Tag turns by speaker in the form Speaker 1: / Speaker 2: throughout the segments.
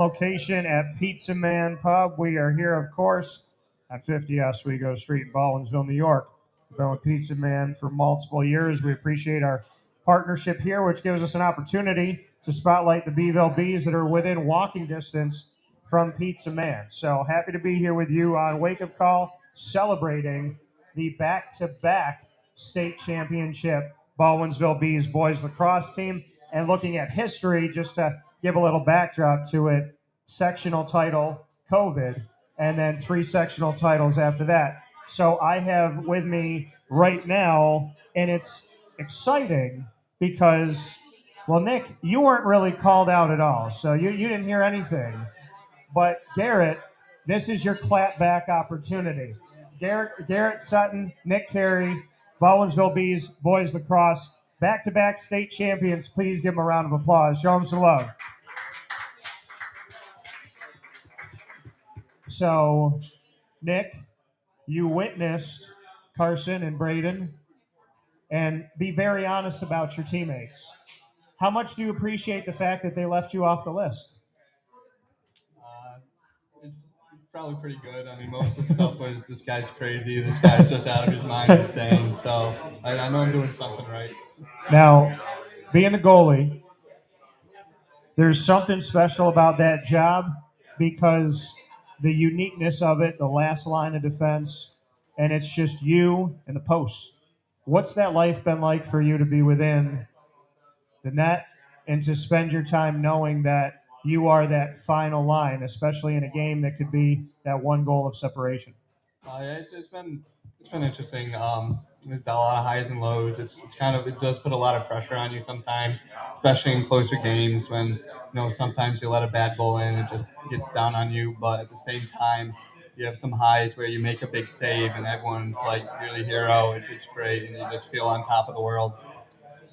Speaker 1: location at Pizza Man Pub. We are here, of course, at 50 Oswego Street in Baldwinsville, New York. We've been with Pizza Man for multiple years. We appreciate our partnership here, which gives us an opportunity to spotlight the Beeville Bees that are within walking distance from Pizza Man. So happy to be here with you on Wake Up Call, celebrating the back to back state championship Baldwinsville Bees boys lacrosse team and looking at history just to give a little backdrop to it sectional title, COVID, and then three sectional titles after that. So I have with me right now, and it's exciting because, well, Nick, you weren't really called out at all. So you, you didn't hear anything. But Garrett, this is your clapback opportunity. Garrett, Garrett Sutton, Nick Cary, Baldwinsville Bees, boys lacrosse, back to back state champions. Please give them a round of applause. Show them some love. So, Nick, you witnessed Carson and Braden, and be very honest about your teammates. How much do you appreciate the fact that they left you off the list?
Speaker 2: Uh, it's probably pretty good. I mean, most of the stuff was this guy's crazy, this guy's just out of his mind insane. So I, I know I'm doing something right.
Speaker 1: Now, being the goalie, there's something special about that job because the uniqueness of it, the last line of defense, and it's just you and the post. What's that life been like for you to be within the net and to spend your time knowing that you are that final line, especially in a game that could be that one goal of separation?
Speaker 2: Uh, it's, it's been it's been interesting. Um, with a lot of highs and lows, it's, it's kind of it does put a lot of pressure on you sometimes, especially in closer games when you know sometimes you let a bad goal in, and it just gets down on you. But at the same time, you have some highs where you make a big save and everyone's like the hero. It's, it's great, and you just feel on top of the world.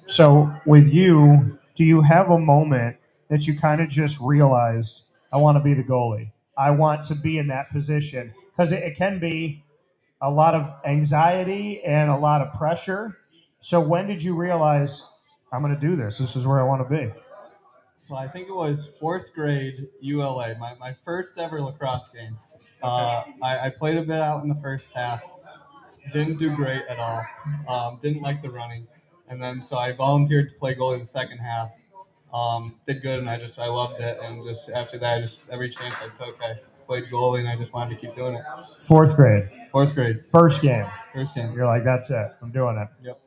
Speaker 1: So, with you, do you have a moment that you kind of just realized, I want to be the goalie? I want to be in that position? Because it, it can be a lot of anxiety and a lot of pressure. So, when did you realize, I'm going to do this? This is where I want to be?
Speaker 2: So I think it was fourth grade ULA, my, my first ever lacrosse game. Uh, I, I played a bit out in the first half. Didn't do great at all. Um, didn't like the running, and then so I volunteered to play goalie in the second half. Um, did good, and I just I loved it. And just after that, I just every chance I took, I played goalie, and I just wanted to keep doing it.
Speaker 1: Fourth grade,
Speaker 2: Fourth grade,
Speaker 1: first game.
Speaker 2: first game.
Speaker 1: You're like, that's it. I'm doing it.
Speaker 2: Yep.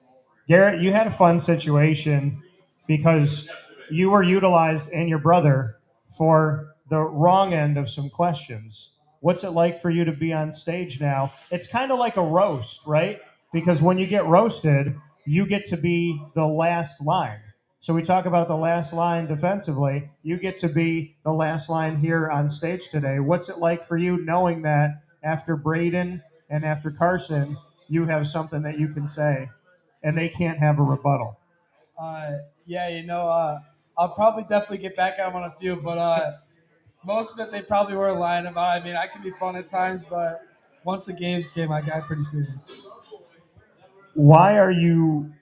Speaker 1: Garrett, you had a fun situation because you were utilized and your brother for the wrong end of some questions. What's it like for you to be on stage now? It's kind of like a roast, right? Because when you get roasted, you get to be the last line. So we talk about the last line defensively. You get to be the last line here on stage today. What's it like for you knowing that after Braden and after Carson, you have something that you can say and they can't have a rebuttal?
Speaker 3: Uh, yeah, you know, uh, I'll probably definitely get back at them on a few, but uh, most of it they probably were lying about. I mean, I can be fun at times, but once the games came, I got pretty serious.
Speaker 1: Why are you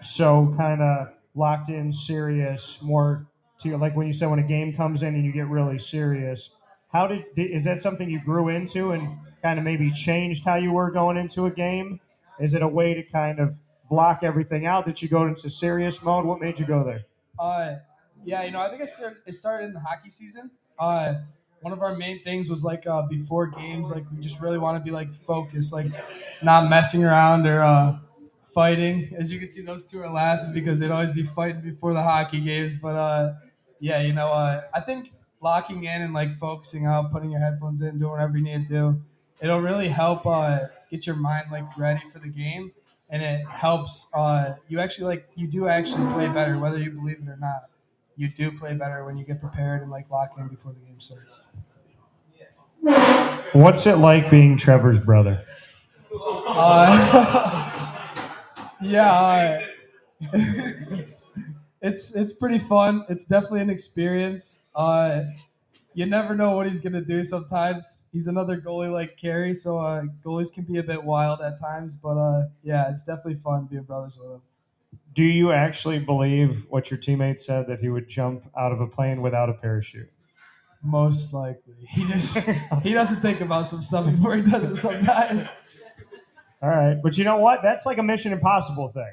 Speaker 1: so kind of locked in, serious, more to like when you said when a game comes in and you get really serious? How did is that something you grew into and kind of maybe changed how you were going into a game? Is it a way to kind of block everything out that you go into serious mode? What made you go there?
Speaker 3: Uh, yeah, you know, I think I started, it started in the hockey season. Uh, one of our main things was like uh, before games, like we just really want to be like focused, like not messing around or uh, fighting. As you can see, those two are laughing because they'd always be fighting before the hockey games. But uh, yeah, you know, uh, I think locking in and like focusing out, putting your headphones in, doing whatever you need to do, it'll really help uh, get your mind like ready for the game, and it helps uh, you actually like you do actually play better, whether you believe it or not. You do play better when you get prepared and like lock in before the game starts.
Speaker 1: What's it like being Trevor's brother?
Speaker 3: Uh, yeah, it's it's pretty fun. It's definitely an experience. Uh, you never know what he's gonna do. Sometimes he's another goalie like Cary, so uh, goalies can be a bit wild at times. But uh, yeah, it's definitely fun being brothers with him.
Speaker 1: Do you actually believe what your teammates said that he would jump out of a plane without a parachute?
Speaker 3: Most likely, he just he doesn't think about some stuff before he does it sometimes.
Speaker 1: All right, but you know what? That's like a Mission Impossible thing.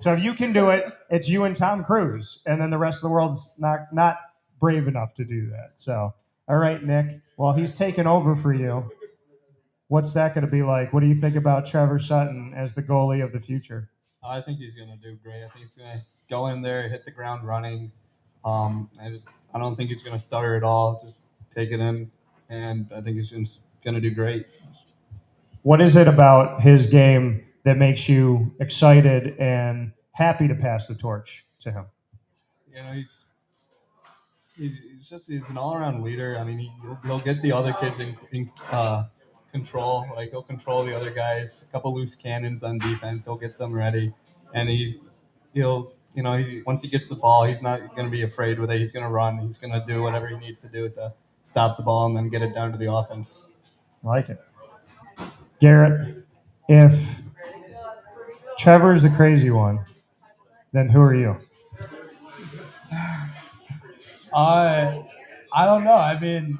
Speaker 1: So if you can do it, it's you and Tom Cruise, and then the rest of the world's not not brave enough to do that. So, all right, Nick. Well, he's taken over for you. What's that going to be like? What do you think about Trevor Sutton as the goalie of the future?
Speaker 2: I think he's gonna do great. I think he's gonna go in there, hit the ground running. Um, I, don't think he's gonna stutter at all. Just take it in, and I think he's gonna do great.
Speaker 1: What is it about his game that makes you excited and happy to pass the torch to him?
Speaker 2: You know, he's he's, he's just he's an all-around leader. I mean, he, he'll, he'll get the other kids in, in uh, control. Like he'll control the other guys. A couple loose cannons on defense. He'll get them ready, and he's he'll you know he, once he gets the ball, he's not going to be afraid with it. He's going to run. He's going to do whatever he needs to do to stop the ball and then get it down to the offense.
Speaker 1: I like it. Garrett, if Trevor's the crazy one, then who are you?
Speaker 3: Uh, I don't know. I mean,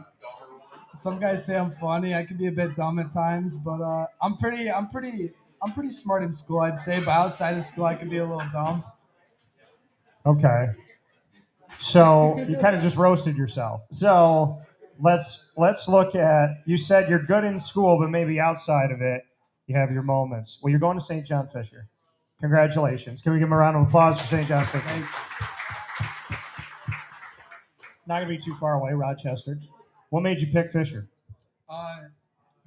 Speaker 3: some guys say I'm funny. I can be a bit dumb at times, but uh, I'm pretty, I'm pretty, I'm pretty smart in school, I'd say. But outside of school, I can be a little dumb.
Speaker 1: Okay. So you kind of just roasted yourself. So let's let's look at you said you're good in school, but maybe outside of it, you have your moments. Well, you're going to St. John Fisher. Congratulations. Can we give him a round of applause for St. John Fisher? Not gonna be too far away, Rochester. What made you pick Fisher?
Speaker 3: Uh,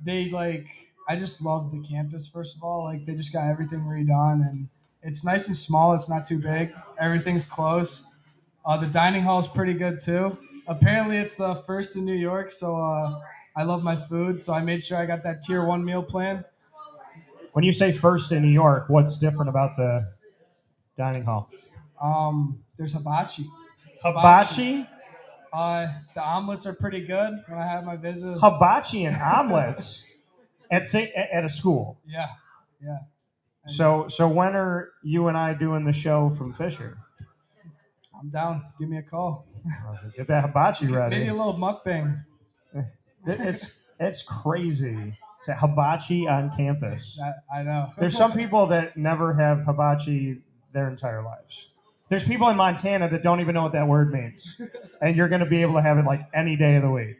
Speaker 3: they like, I just love the campus. First of all, like they just got everything redone, and it's nice and small. It's not too big. Everything's close. Uh, the dining hall is pretty good too. Apparently, it's the first in New York, so uh, I love my food. So I made sure I got that tier one meal plan.
Speaker 1: When you say first in New York, what's different about the dining hall?
Speaker 3: Um, there's hibachi.
Speaker 1: Hibachi?
Speaker 3: Uh, the omelets are pretty good. When I have my visit,
Speaker 1: Hibachi and omelets at St. at a school.
Speaker 3: yeah, yeah.
Speaker 1: So so when are you and I doing the show from Fisher?
Speaker 3: I'm down. Give me a call.
Speaker 1: Get that hibachi ready.
Speaker 3: Maybe a little mukbang.
Speaker 1: It's it's crazy to hibachi on campus.
Speaker 3: I, I know.
Speaker 1: There's some people that never have hibachi their entire lives. There's people in Montana that don't even know what that word means, and you're going to be able to have it like any day of the week.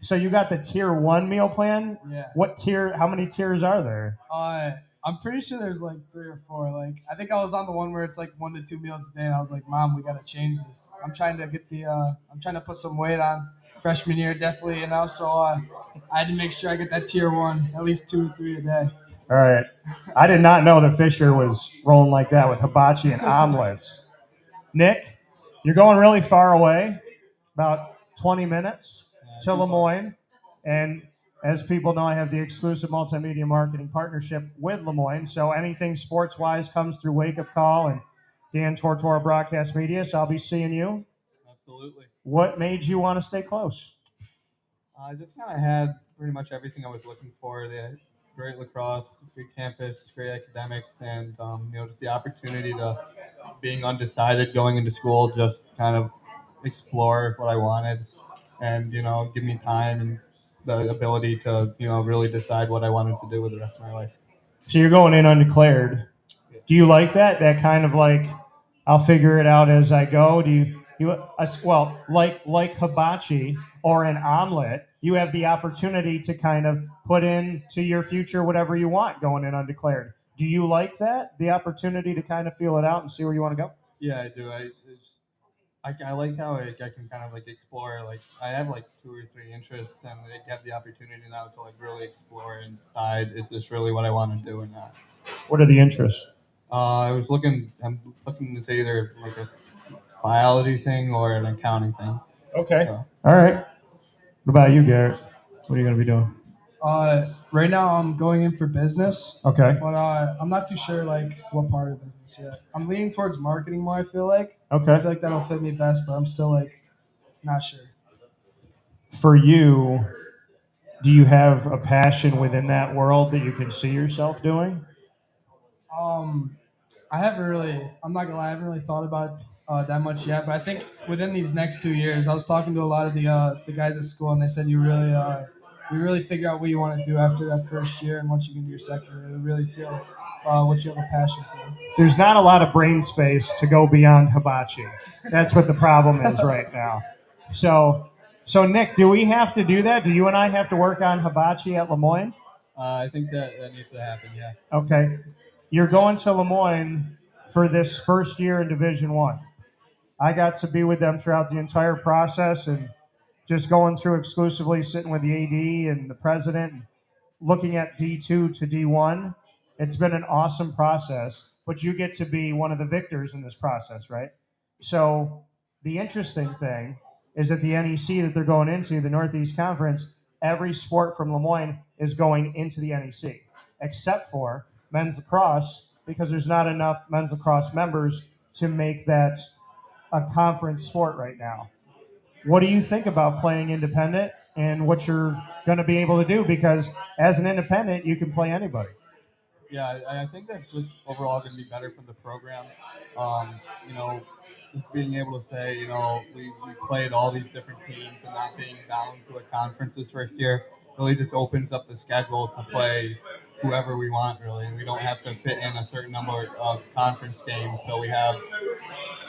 Speaker 1: So you got the tier one meal plan.
Speaker 3: Yeah.
Speaker 1: What tier? How many tiers are there?
Speaker 3: Uh, I'm pretty sure there's like three or four. Like I think I was on the one where it's like one to two meals a day. And I was like, Mom, we gotta change this. I'm trying to get the. Uh, I'm trying to put some weight on freshman year, definitely. You know, so uh, I had to make sure I get that tier one, at least two or three a day.
Speaker 1: All right. I did not know that Fisher was rolling like that with hibachi and omelets. Nick, you're going really far away, about 20 minutes to LeMoyne. And as people know, I have the exclusive multimedia marketing partnership with LeMoyne. So anything sports wise comes through Wake Up Call and Dan Tortora Broadcast Media. So I'll be seeing you.
Speaker 2: Absolutely.
Speaker 1: What made you want to stay close?
Speaker 2: I just kind of had pretty much everything I was looking for. The great lacrosse, great campus, great academics, and um, you know just the opportunity to being undecided going into school, just kind of explore what I wanted, and you know give me time and the ability to you know really decide what I wanted to do with the rest of my life.
Speaker 1: So you're going in undeclared. Do you like that? That kind of like, I'll figure it out as I go. Do you? You uh, well, like like hibachi or an omelet, you have the opportunity to kind of put into your future whatever you want going in undeclared. Do you like that? The opportunity to kind of feel it out and see where you want to go.
Speaker 2: Yeah, I do. I it's, I, I like how I, I can kind of like explore. Like I have like two or three interests, and I have the opportunity now to like really explore and decide is this really what I want to do or not.
Speaker 1: What are the interests?
Speaker 2: Uh, I was looking. I'm looking into either like a biology thing or an accounting thing.
Speaker 1: Okay.
Speaker 2: So,
Speaker 1: All right. What about you, Garrett? What are you going to be doing?
Speaker 3: Uh, right now I'm going in for business,
Speaker 1: Okay.
Speaker 3: but uh, I'm not too sure like what part of business yet. I'm leaning towards marketing more. I feel like. I feel like that'll fit me best, but I'm still like not sure.
Speaker 1: For you, do you have a passion within that world that you can see yourself doing?
Speaker 3: Um, I haven't really. I'm not gonna lie. I haven't really thought about it uh, that much yet. But I think within these next two years, I was talking to a lot of the uh, the guys at school, and they said you really uh, you really figure out what you want to do after that first year, and once you get into your second year, you really feel uh, what you have a passion for.
Speaker 1: There's not a lot of brain space to go beyond hibachi. That's what the problem is right now. So, so Nick, do we have to do that? Do you and I have to work on hibachi at LeMoyne?
Speaker 2: Uh, I think that that needs to happen. Yeah.
Speaker 1: Okay, you're going to LeMoyne for this first year in Division One. I. got to be with them throughout the entire process and just going through exclusively sitting with the AD and the president, and looking at D2 to D1. It's been an awesome process, but you get to be one of the victors in this process, right? So the interesting thing is that the NEC that they're going into, the Northeast Conference, every sport from LeMoyne is going into the NEC, except for men's lacrosse, because there's not enough men's lacrosse members to make that a conference sport right now. What do you think about playing independent and what you're going to be able to do? Because as an independent, you can play anybody.
Speaker 2: Yeah, I, I think that's just overall going to be better for the program. Um, you know, just being able to say, you know, we, we played all these different teams and not being bound to a conference this first year really just opens up the schedule to play whoever we want, really. We don't have to fit in a certain number of conference games. So we have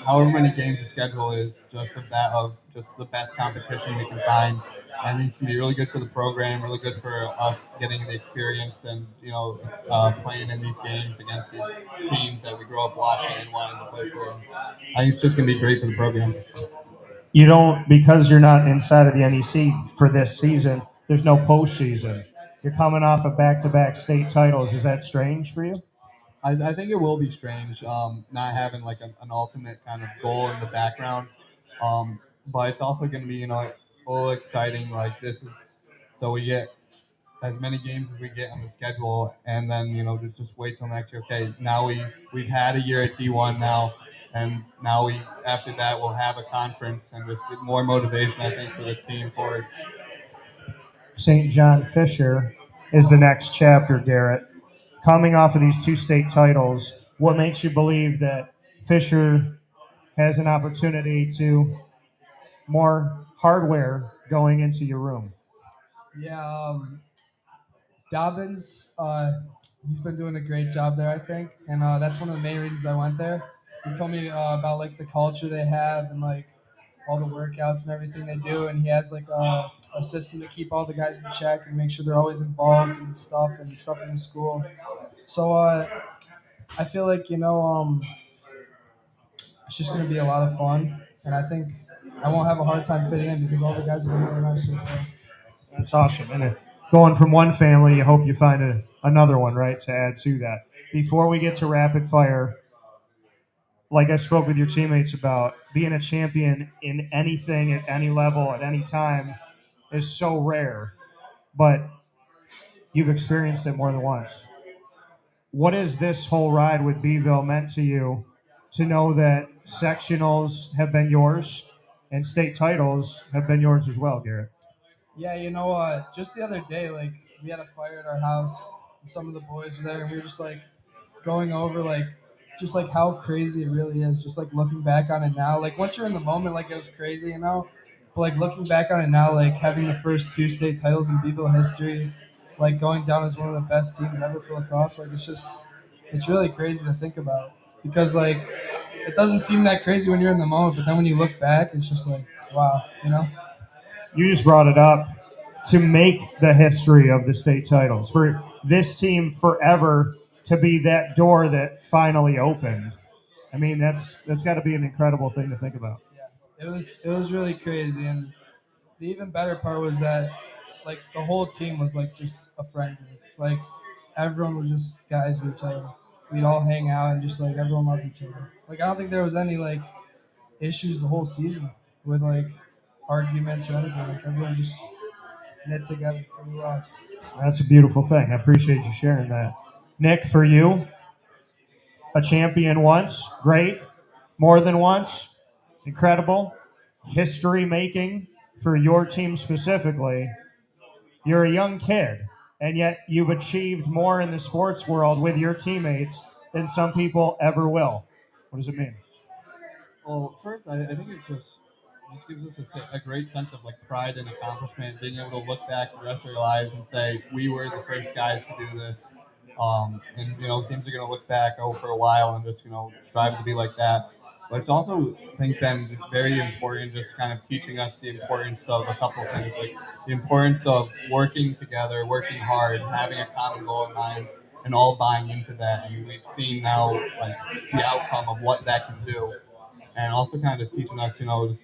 Speaker 2: however many games the schedule is, just of that of just the best competition we can find. I think it's gonna be really good for the program, really good for us getting the experience and you know uh, playing in these games against these teams that we grew up watching and wanting to play for. I think it's just gonna be great for the program.
Speaker 1: You don't because you're not inside of the NEC for this season. There's no postseason. You're coming off of back-to-back state titles. Is that strange for you?
Speaker 2: I, I think it will be strange um, not having like an ultimate kind of goal in the background. Um, but it's also going to be you know a little exciting. Like this is so we get as many games as we get on the schedule, and then you know just just wait till next year. Okay, now we we've had a year at D1 now, and now we after that we'll have a conference and just more motivation I think for the team forward.
Speaker 1: St. John Fisher is the next chapter, Garrett. Coming off of these two state titles, what makes you believe that Fisher has an opportunity to more hardware going into your room?
Speaker 3: Yeah, um, Dobbins, uh, he's been doing a great job there, I think, and uh, that's one of the main reasons I went there. He told me uh, about like the culture they have and like all the workouts and everything they do, and he has like a, a system to keep all the guys in check and make sure they're always involved and stuff and stuff in school. So uh, I feel like you know um, it's just gonna be a lot of fun, and I think I won't have a hard time fitting in because all the guys have been really nice.
Speaker 1: That's awesome. And uh, going from one family, you hope you find a, another one, right, to add to that. Before we get to rapid fire, like I spoke with your teammates about, being a champion in anything at any level at any time is so rare, but you've experienced it more than once. What has this whole ride with Beeville meant to you to know that sectionals have been yours and state titles have been yours as well, Garrett?
Speaker 3: Yeah, you know, uh, just the other day, like we had a fire at our house, and some of the boys were there, and we were just like going over like just like how crazy it really is. Just like looking back on it now, like once you're in the moment, like it was crazy, you know. But like looking back on it now, like having the first two state titles in Beeville history, like going down as one of the best teams ever for lacrosse, like it's just it's really crazy to think about because like it doesn't seem that crazy when you're in the moment, but then when you look back, it's just like wow, you know.
Speaker 1: You just brought it up to make the history of the state titles for this team forever to be that door that finally opened. I mean, that's that's got to be an incredible thing to think about.
Speaker 3: Yeah, it was it was really crazy, and the even better part was that like the whole team was like just a friend group. Like everyone was just guys with each other. We'd all hang out and just like everyone loved each other. Like I don't think there was any like issues the whole season with like arguments or anything. Like everyone just knit together pretty well.
Speaker 1: That's a beautiful thing. I appreciate you sharing that. Nick, for you, a champion once, great. More than once, incredible. History making for your team specifically. You're a young kid, and yet you've achieved more in the sports world with your teammates than some people ever will. What does it mean?
Speaker 2: Well, first, I, I think it's just just gives us a, a great sense of like pride and accomplishment, being able to look back the rest of our lives and say we were the first guys to do this. Um, and you know, teams are going to look back oh for a while and just you know strive to be like that. But it's also, I think, been very important, just kind of teaching us the importance of a couple things, like the importance of working together, working hard, having a common goal in mind, and all buying into that. And we've seen now like the outcome of what that can do, and also kind of just teaching us, you know,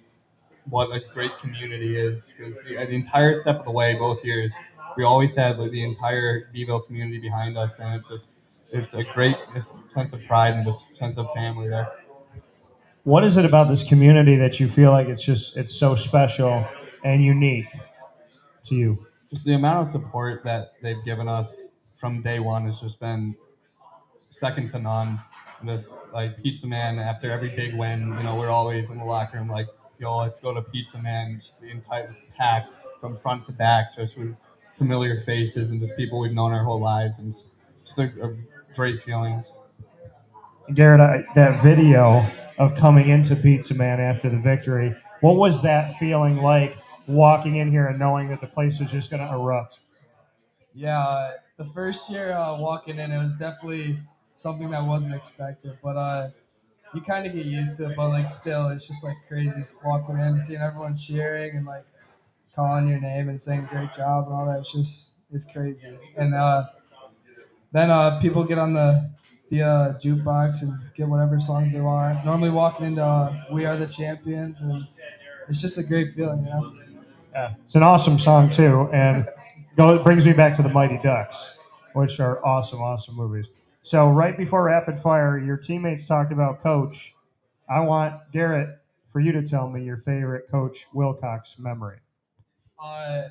Speaker 2: what a great community is. Because the entire step of the way, both years, we always had like the entire Beeville community behind us, and it's just it's a great sense of pride and just sense of family there.
Speaker 1: What is it about this community that you feel like it's just it's so special and unique to you?
Speaker 2: just the amount of support that they've given us from day one has just been second to none. Just like Pizza Man, after every big win, you know, we're always in the locker room like, yo, let's go to Pizza Man. Just the entire packed from front to back, just with familiar faces and just people we've known our whole lives, and just a, a great feeling.
Speaker 1: Garrett, I, that video of coming into Pizza Man after the victory, what was that feeling like walking in here and knowing that the place was just going to erupt?
Speaker 3: Yeah, uh, the first year uh, walking in, it was definitely something that wasn't expected, but uh, you kind of get used to it. But like, still, it's just like crazy walking in, and seeing everyone cheering and like calling your name and saying "great job" and all that. It's just it's crazy. And uh, then uh, people get on the the uh, jukebox and get whatever songs they want. Normally, walking into uh, "We Are the Champions," and it's just a great feeling, you know.
Speaker 1: Yeah, it's an awesome song too, and go, it brings me back to the Mighty Ducks, which are awesome, awesome movies. So right before rapid fire, your teammates talked about Coach. I want Garrett for you to tell me your favorite Coach Wilcox memory.
Speaker 3: Uh,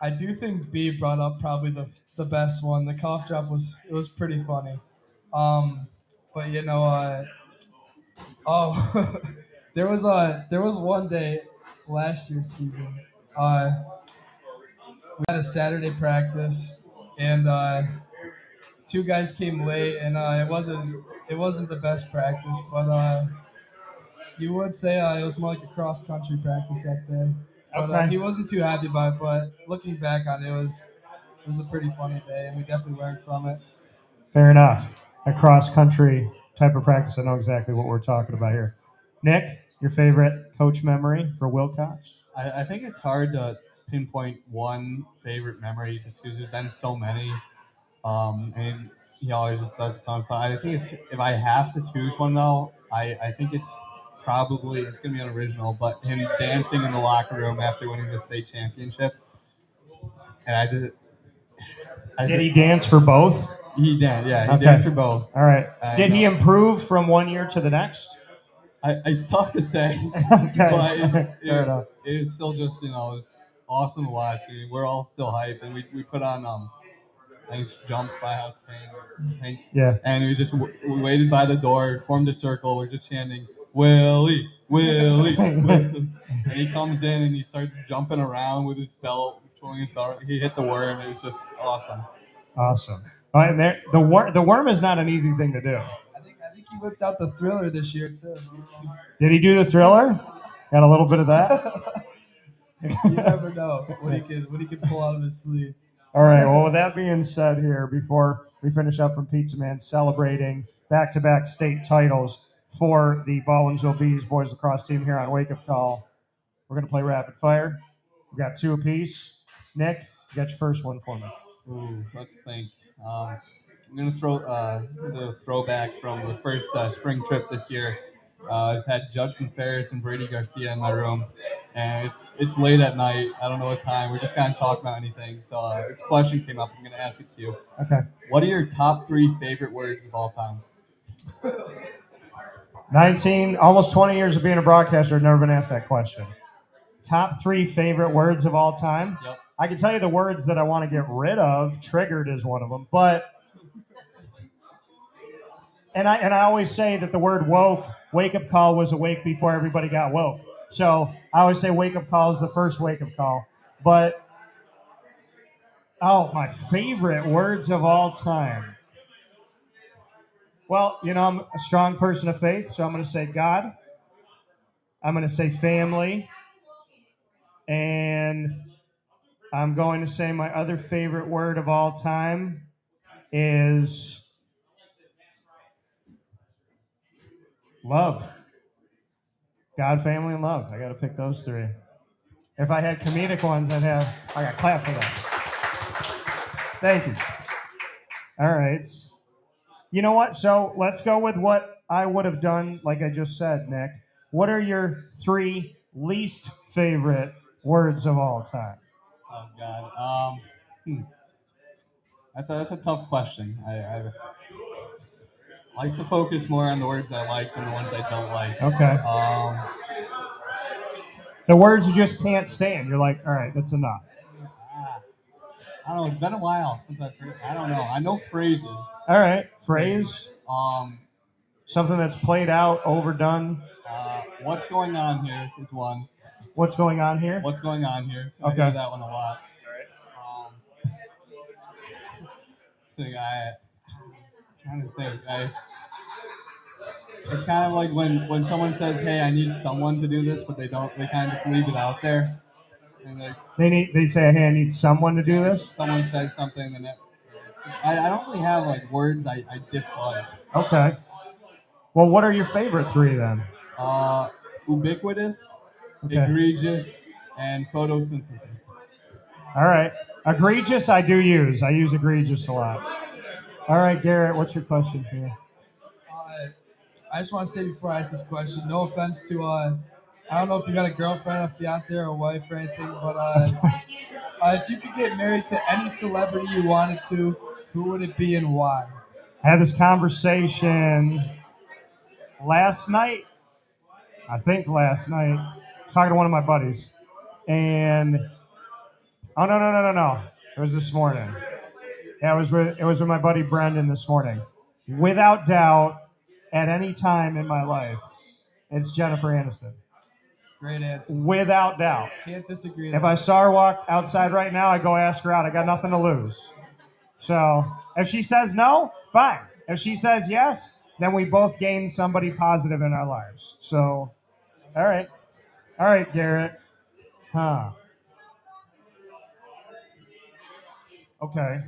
Speaker 3: I do think B brought up probably the, the best one. The cough drop was it was pretty funny. Um, but you know, uh, oh, there was a there was one day last year's season. Uh, we had a Saturday practice, and uh, two guys came late, and uh, it wasn't it wasn't the best practice, but uh, you would say uh, it was more like a cross country practice that day. But uh, he wasn't too happy about it. But looking back on it, it was it was a pretty funny day, and we definitely learned from it.
Speaker 1: Fair enough. A cross country type of practice. I know exactly what we're talking about here. Nick, your favorite coach memory for Wilcox?
Speaker 2: I, I think it's hard to pinpoint one favorite memory just because there's been so many. Um, and he always just does a ton of stuff. I think it's, if I have to choose one though, I, I think it's probably it's gonna be unoriginal, but him dancing in the locker room after winning the state championship. And I did. I
Speaker 1: Did he dance for both?
Speaker 2: He did, yeah. He
Speaker 1: Okay.
Speaker 2: danced for both.
Speaker 1: All right.
Speaker 2: I
Speaker 1: Did he improve from one year to the next?
Speaker 2: I, it's tough to say,
Speaker 1: okay.
Speaker 2: but it, it, was still just you know it was awesome to watch. We're all still hyped, and we, we put on um I think it's jumps by House Pain, Pain,
Speaker 1: Yeah.
Speaker 2: and we just w- we waited by the door, formed a circle. We're just chanting Willie, Willie, Willie. and he comes in and he starts jumping around with his belt, twirling his belt. He hit the worm. It was just awesome.
Speaker 1: Awesome. All right, there, the worm. The worm is not an easy thing to do.
Speaker 3: I think I think he whipped out the thriller this year too.
Speaker 1: Did he do the thriller? Got a little bit of that.
Speaker 3: you never know what he can what he can pull out of his sleeve.
Speaker 1: All right. Well, with that being said, here before we finish up from Pizza Man celebrating back-to-back state titles for the Baldwinsville Bees boys lacrosse team here on Wake Up Call, we're gonna play rapid fire. We got two apiece. Nick, you got your first one for me.
Speaker 2: Ooh, let's think. Um, I'm gonna throw uh, the throwback from the first uh, spring trip this year. Uh, I've had Judson Ferris and Brady Garcia in my room, and it's it's late at night. I don't know what time. We're just kind of talking about anything. So uh, this question came up. I'm gonna ask it to you.
Speaker 1: Okay.
Speaker 2: What are your top three favorite words of all time?
Speaker 1: 19, almost 20 years of being a broadcaster, I've never been asked that question. Top three favorite words of all time?
Speaker 2: Yep.
Speaker 1: I can tell you the words that I want to get rid of. Triggered is one of them, but and I and I always say that the word woke, wake up call was awake before everybody got woke. So I always say wake up call is the first wake up call. But oh, my favorite words of all time. Well, you know, I'm a strong person of faith, so I'm going to say God, I'm going to say family. And I'm going to say my other favorite word of all time is love. God, family, and love. I got to pick those three. If I had comedic ones, I'd have. I got clap for that. Thank you. All right. You know what? So let's go with what I would have done, like I just said, Nick. What are your three least favorite words of all time?
Speaker 2: Oh God. Um, hmm. That's a that's a tough question. I, I like to focus more on the words I like than the ones I don't like.
Speaker 1: Okay.
Speaker 2: Um,
Speaker 1: The words you just can't stand. You're like, all right, that's enough.
Speaker 2: I don't know. It's been a while since I've heard. I don't know. I know phrases.
Speaker 1: All right. Phrase,
Speaker 2: Um,
Speaker 1: something that's played out, overdone.
Speaker 2: uh, what's going on here is one.
Speaker 1: What's going on here?
Speaker 2: What's going on here? I
Speaker 1: Okay.
Speaker 2: hear that one a lot. All right. Um, thing I trying to think. I it's kind of like when when someone says, "Hey, I need someone to do this," but they don't. They kind of just leave it out there, and like
Speaker 1: They need. They say, hey, I need someone to do this.
Speaker 2: someone said something, and it, I, I don't really have like words I, I dislike.
Speaker 1: Okay. Well, what are your favorite three then?
Speaker 2: Uh, ubiquitous,
Speaker 1: Okay.
Speaker 2: egregious, and photosynthesis.
Speaker 1: All right. Egregious, I do use. I use egregious a lot. All right, Garrett, what's your question here?
Speaker 3: Uh, I just want to say before I ask this question, no offense to uh, I don't know if you got a girlfriend, a fiance, or a wife or anything, but uh, uh, if you could get married to any celebrity you wanted to, who would it be and why?
Speaker 1: I had this conversation last night. I think last night. I was talking to one of my buddies, and oh no no no no no! It was this morning. Yeah, it was with it was with my buddy Brendan this morning. Without doubt, at any time in my life, it's Jennifer Aniston.
Speaker 3: Great answer.
Speaker 1: Without doubt.
Speaker 3: Can't disagree.
Speaker 1: If. I saw her walk outside right now, I go ask her out. I got nothing to lose. So if she says no, fine. If she says yes, then we both gain somebody positive in our lives. So, all right, all right, Garrett. Huh? Okay.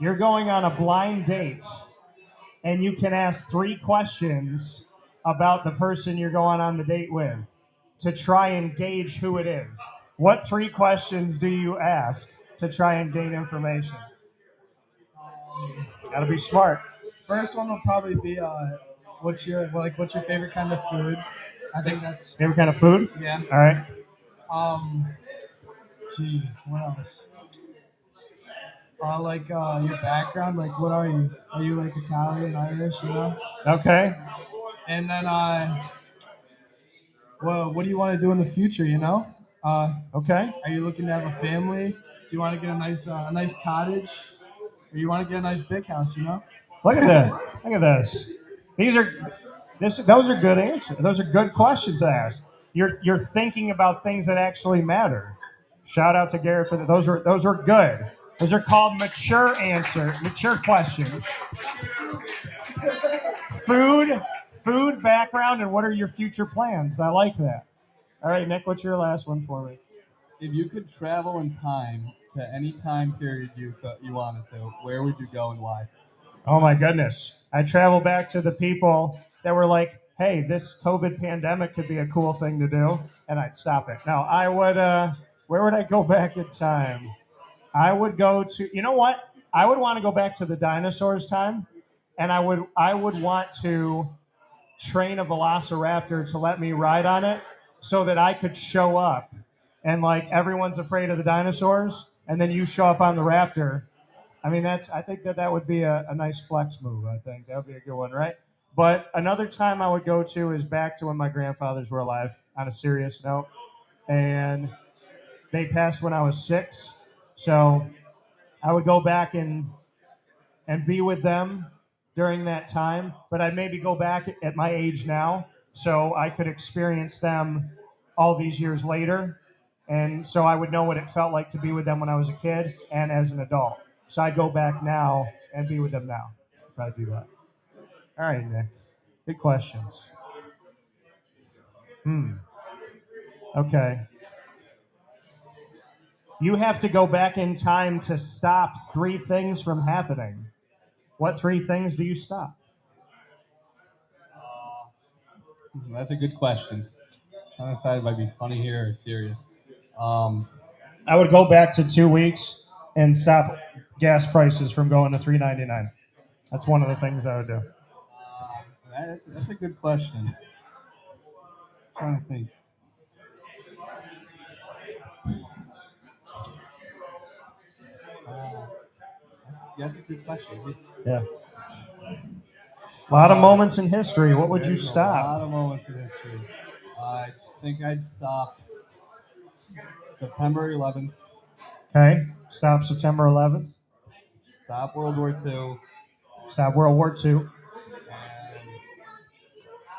Speaker 1: You're going on a blind date, and you can ask three questions about the person you're going on the date with to try and gauge who it is. What three questions do you ask to try and gain information? Gotta be smart.
Speaker 3: First one will probably be uh, what's your like what's your favorite kind of food? I think that's
Speaker 1: Favorite kind of food?
Speaker 3: yeah.
Speaker 1: All right.
Speaker 3: Um, gee, what else? Uh, like uh, your background, like what are you? Are you like Italian, Irish, you know?
Speaker 1: Okay.
Speaker 3: And then uh, well, what do you want to do in the future? You know? Uh,
Speaker 1: Okay.
Speaker 3: are you looking to have a family? Do you want to get a nice uh, a nice cottage? Or you want to get a nice big house? You know?
Speaker 1: Look at that. Look at this. These are this those are good answers. Those are good questions to ask. You're you're thinking about things that actually matter. Shout out to Garrett for that. Those are those are good. Those are called mature answer, mature questions. Food, food background, and what are your future plans? I like that. All right, Nick, what's your last one for me?
Speaker 2: If you could travel in time to any time period you you wanted to, where would you go and why?
Speaker 1: Oh my goodness. I travel back to the people that were like, hey, this COVID pandemic could be a cool thing to do. And I'd stop it. Now, I would, uh, where would I go back in time? I would go to, you know what? I would want to go back to the dinosaurs' time. And I would, I would want to train a velociraptor to let me ride on it so that I could show up and like everyone's afraid of the dinosaurs. And then you show up on the raptor I mean, that's. I think that that would be a, a nice flex move. I think that would be a good one, right? But another time I would go to is back to when my grandfathers were alive. On a serious note, and they passed when I was six, so I would go back and and be with them during that time. But I'd maybe go back at my age now, so I could experience them all these years later, and so I would know what it felt like to be with them when I was a kid and as an adult. So I'd go back now and be with them now. If I do that. All right, Nick. Good questions. Hmm. Okay. You have to go back in time to stop three things from happening. What three things do you stop?
Speaker 2: That's a good question. I'm decided if I'd be funny here or serious. Um,
Speaker 1: I would go back to two weeks and stop gas prices from going to three ninety nine. That's one of the things I would do.
Speaker 2: that's, that's a good question. trying to think. Uh, that's, a good question.
Speaker 1: Yeah. A lot of moments in history. What would you
Speaker 2: stop? A lot of moments in history. I think I'd stop September 11th.
Speaker 1: Okay. Stop September 11th.
Speaker 2: Stop World War II.
Speaker 1: Stop World War II.
Speaker 2: And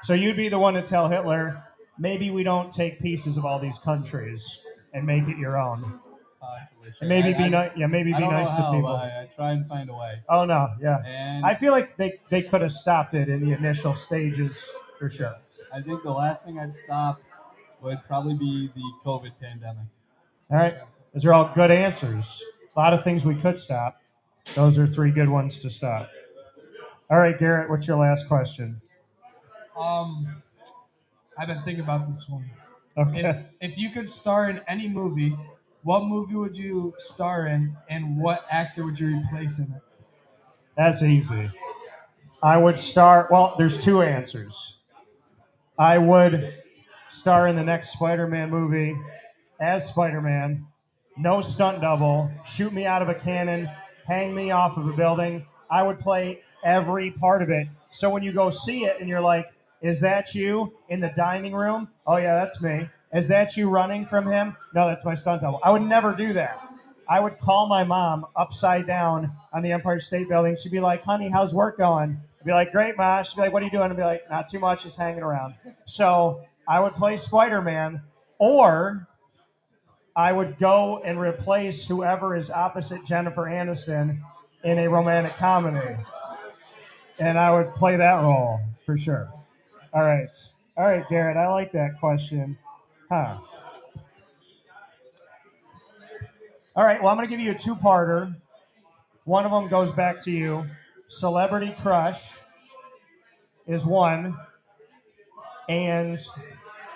Speaker 1: So you'd be the one to tell Hitler, maybe we don't take pieces of all these countries and make it your own.
Speaker 2: Possibly.
Speaker 1: Maybe
Speaker 2: I,
Speaker 1: be nice. Yeah, maybe
Speaker 2: I
Speaker 1: be nice to people.
Speaker 2: I, I try and find a way.
Speaker 1: Oh no, yeah.
Speaker 2: And
Speaker 1: I feel like they, they could have stopped it in the initial stages for sure.
Speaker 2: I think the last thing I'd stop would probably be the COVID pandemic.
Speaker 1: All right. Those are all good answers. A lot of things we could stop. Those are three good ones to stop. All right, Garrett, what's your last question?
Speaker 3: Um, I've been thinking about this one.
Speaker 1: Okay.
Speaker 3: If if you could star in any movie, what movie would you star in, and what actor would you replace in it?
Speaker 1: That's easy. I would star. Well, there's two answers. I would star in the next Spider-Man movie as Spider-Man, no stunt double, shoot me out of a cannon, hang me off of a building. I would play every part of it. So when you go see it and you're like, "Is that you in the dining room?" Oh yeah, that's me. Is that you running from him? No, that's my stunt double. I would never do that. I would call my mom upside down on the Empire State Building. She'd be like, "Honey, how's work going?" I'd be like, "Great, ma." She'd be like, "What are you doing?" I'd be like, "Not too much, just hanging around." So I would play Spider Man, or I would go and replace whoever is opposite Jennifer Aniston in a romantic comedy, and I would play that role for sure. All right, all right, Garrett. I like that question, huh? All right, well, I'm going to give you a two parter. One of them goes back to you. Celebrity Crush is one. And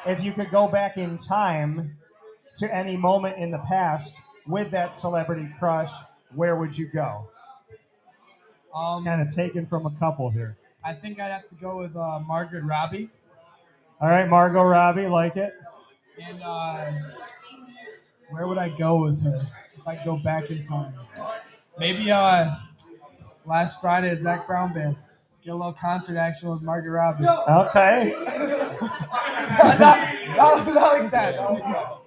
Speaker 1: if you could go back in time to any moment in the past with that celebrity crush, where would you go?
Speaker 3: Um,
Speaker 1: Kind of taken from a couple here.
Speaker 3: I think I'd have to go with uh, Margaret Robbie,
Speaker 1: All right, Margot Robbie, like it.
Speaker 3: And uh, where would I go with her if I go back in time? Maybe uh, last Friday at Zac Brown Band. Get a little concert action with Margaret Robbie.
Speaker 1: Okay.
Speaker 3: not, not, not like that. not like that.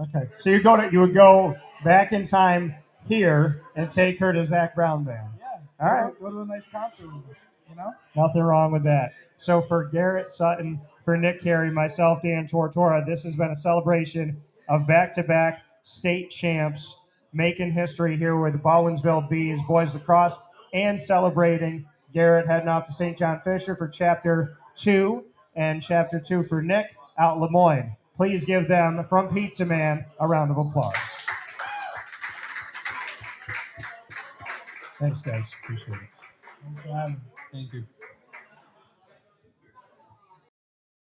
Speaker 1: Okay. So you go to you would go back in time here and take her to Zac Brown Band.
Speaker 3: Yeah.
Speaker 1: All
Speaker 3: go- Go to a nice concert with her. You know.
Speaker 1: Nothing wrong with that. So for Garrett Sutton, for Nick Cary, myself, Dan Tortora, this has been a celebration of back-to-back state champs making history here with the Baldwinsville Bees boys lacrosse and celebrating Garrett heading off to St. John Fisher for chapter two and chapter two for Nick out LeMoyne. Please give them from Pizza Man a round of applause. Thanks, guys. Appreciate it.
Speaker 2: Thank you.